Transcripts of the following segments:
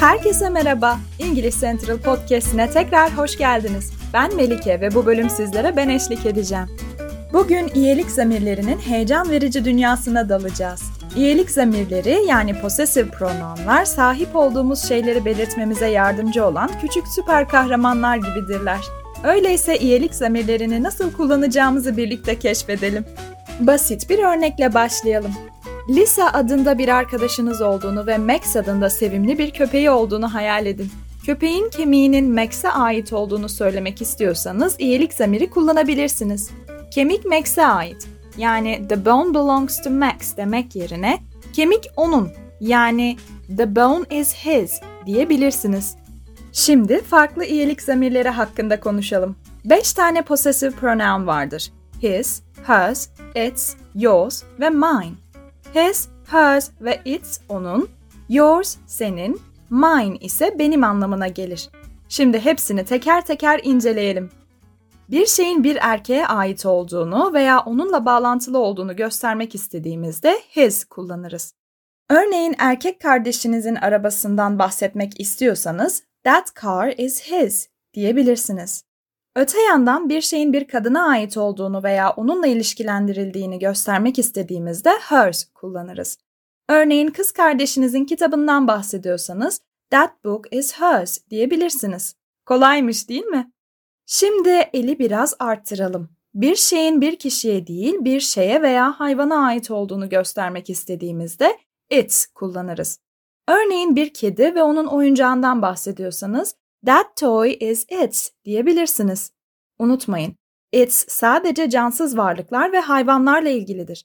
Herkese merhaba. İngiliz Central Podcast'ine tekrar hoş geldiniz. Ben Melike ve bu bölüm sizlere ben eşlik edeceğim. Bugün iyilik zamirlerinin heyecan verici dünyasına dalacağız. İyilik zamirleri yani possessive pronounlar sahip olduğumuz şeyleri belirtmemize yardımcı olan küçük süper kahramanlar gibidirler. Öyleyse iyilik zamirlerini nasıl kullanacağımızı birlikte keşfedelim. Basit bir örnekle başlayalım. Lisa adında bir arkadaşınız olduğunu ve Max adında sevimli bir köpeği olduğunu hayal edin. Köpeğin kemiğinin Max'e ait olduğunu söylemek istiyorsanız iyilik zamiri kullanabilirsiniz. Kemik Max'e ait. Yani the bone belongs to Max demek yerine kemik onun yani the bone is his diyebilirsiniz. Şimdi farklı iyilik zamirleri hakkında konuşalım. 5 tane possessive pronoun vardır. His, hers, its, yours ve mine. His, hers ve its onun, yours senin, mine ise benim anlamına gelir. Şimdi hepsini teker teker inceleyelim. Bir şeyin bir erkeğe ait olduğunu veya onunla bağlantılı olduğunu göstermek istediğimizde his kullanırız. Örneğin erkek kardeşinizin arabasından bahsetmek istiyorsanız that car is his diyebilirsiniz. Öte yandan bir şeyin bir kadına ait olduğunu veya onunla ilişkilendirildiğini göstermek istediğimizde hers kullanırız. Örneğin kız kardeşinizin kitabından bahsediyorsanız that book is hers diyebilirsiniz. Kolaymış değil mi? Şimdi eli biraz arttıralım. Bir şeyin bir kişiye değil bir şeye veya hayvana ait olduğunu göstermek istediğimizde it kullanırız. Örneğin bir kedi ve onun oyuncağından bahsediyorsanız That toy is its diyebilirsiniz. Unutmayın, its sadece cansız varlıklar ve hayvanlarla ilgilidir.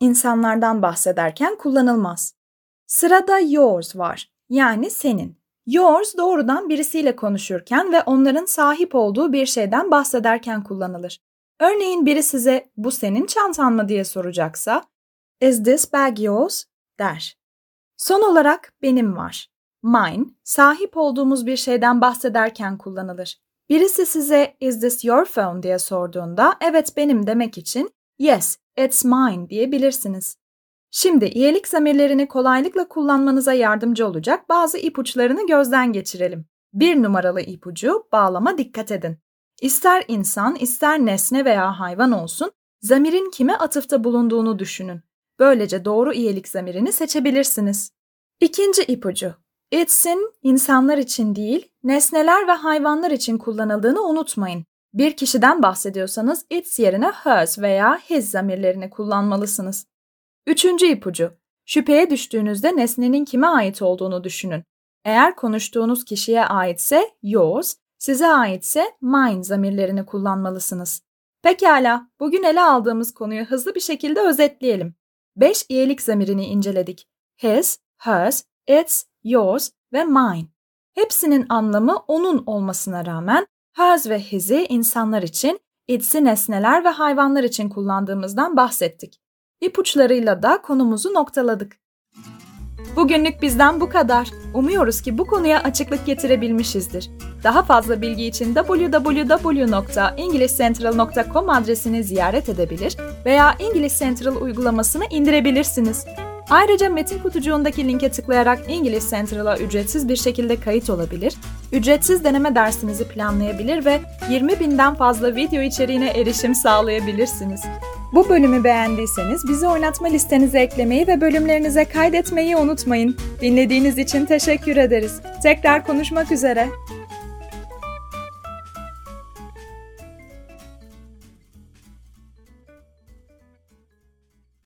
İnsanlardan bahsederken kullanılmaz. Sırada yours var, yani senin. Yours doğrudan birisiyle konuşurken ve onların sahip olduğu bir şeyden bahsederken kullanılır. Örneğin biri size bu senin çantan mı diye soracaksa, is this bag yours der. Son olarak benim var. Mine, sahip olduğumuz bir şeyden bahsederken kullanılır. Birisi size is this your phone diye sorduğunda evet benim demek için yes, it's mine diyebilirsiniz. Şimdi iyilik zamirlerini kolaylıkla kullanmanıza yardımcı olacak bazı ipuçlarını gözden geçirelim. Bir numaralı ipucu bağlama dikkat edin. İster insan, ister nesne veya hayvan olsun, zamirin kime atıfta bulunduğunu düşünün. Böylece doğru iyilik zamirini seçebilirsiniz. İkinci ipucu. It's'in insanlar için değil, nesneler ve hayvanlar için kullanıldığını unutmayın. Bir kişiden bahsediyorsanız its yerine hers veya his zamirlerini kullanmalısınız. Üçüncü ipucu. Şüpheye düştüğünüzde nesnenin kime ait olduğunu düşünün. Eğer konuştuğunuz kişiye aitse yours, size aitse mine zamirlerini kullanmalısınız. Pekala, bugün ele aldığımız konuyu hızlı bir şekilde özetleyelim. 5 iyilik zamirini inceledik. His, hers, its, yours ve mine. Hepsinin anlamı onun olmasına rağmen hers ve his'i insanlar için, its'i nesneler ve hayvanlar için kullandığımızdan bahsettik. İpuçlarıyla da konumuzu noktaladık. Bugünlük bizden bu kadar. Umuyoruz ki bu konuya açıklık getirebilmişizdir. Daha fazla bilgi için www.englishcentral.com adresini ziyaret edebilir veya English Central uygulamasını indirebilirsiniz. Ayrıca metin kutucuğundaki linke tıklayarak İngiliz Central'a ücretsiz bir şekilde kayıt olabilir, ücretsiz deneme dersinizi planlayabilir ve 20 binden fazla video içeriğine erişim sağlayabilirsiniz. Bu bölümü beğendiyseniz bizi oynatma listenize eklemeyi ve bölümlerinize kaydetmeyi unutmayın. Dinlediğiniz için teşekkür ederiz. Tekrar konuşmak üzere.